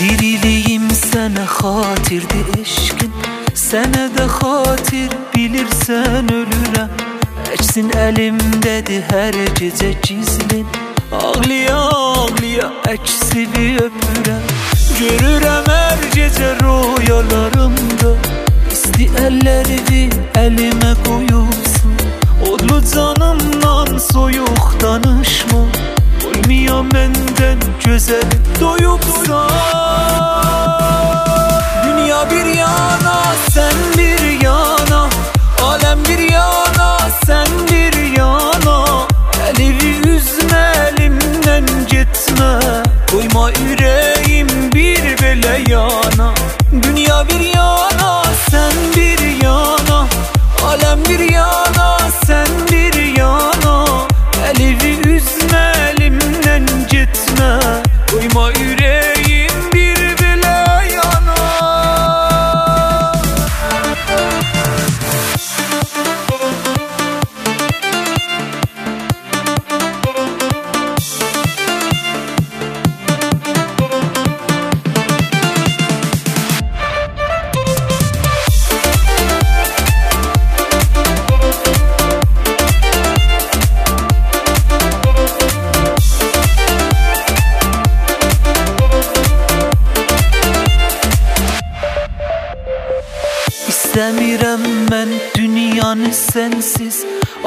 Diriliyim sana hatirdi eşkin. Sənə də xatir bilirsən ölürəm Əksin əlimdədir hər gecə gizlin Ağlaya ağlaya əksivi öpürəm Görürəm hər gecə rüyalarımda. İsti əllərini əlimə qoyubsan Odlu canımdan soyuq danışma. Olmuyor məndən gözəl doyubsan Dünya bir yana sen bir yana. Alem bir yana sen bir yana. Elimi üzme elimden gitme. Koyma yüreğim bir bele yana. Dünya bir yana İstəmirəm mən dünyanı sənsiz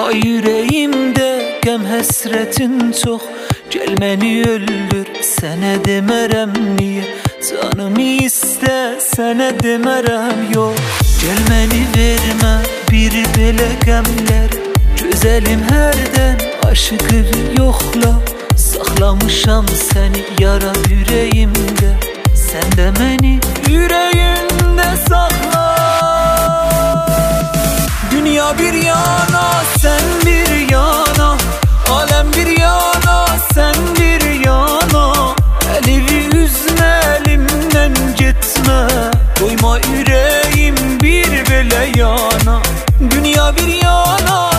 Ay ürəyimdə qəm həsrətin çox Gəl məni öldür, sənə demərəm niyə Canımı istə, sənə demərəm yox Gəl məni vermə bir belə qəmlər Gözəlim hərdən aşıqı yoxla Saxlamışam səni yara ürəyimdə Sən də məni ürəyində Koyma yüreğim bir bile yana. Dünya bir yana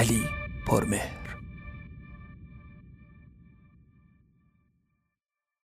Alipur में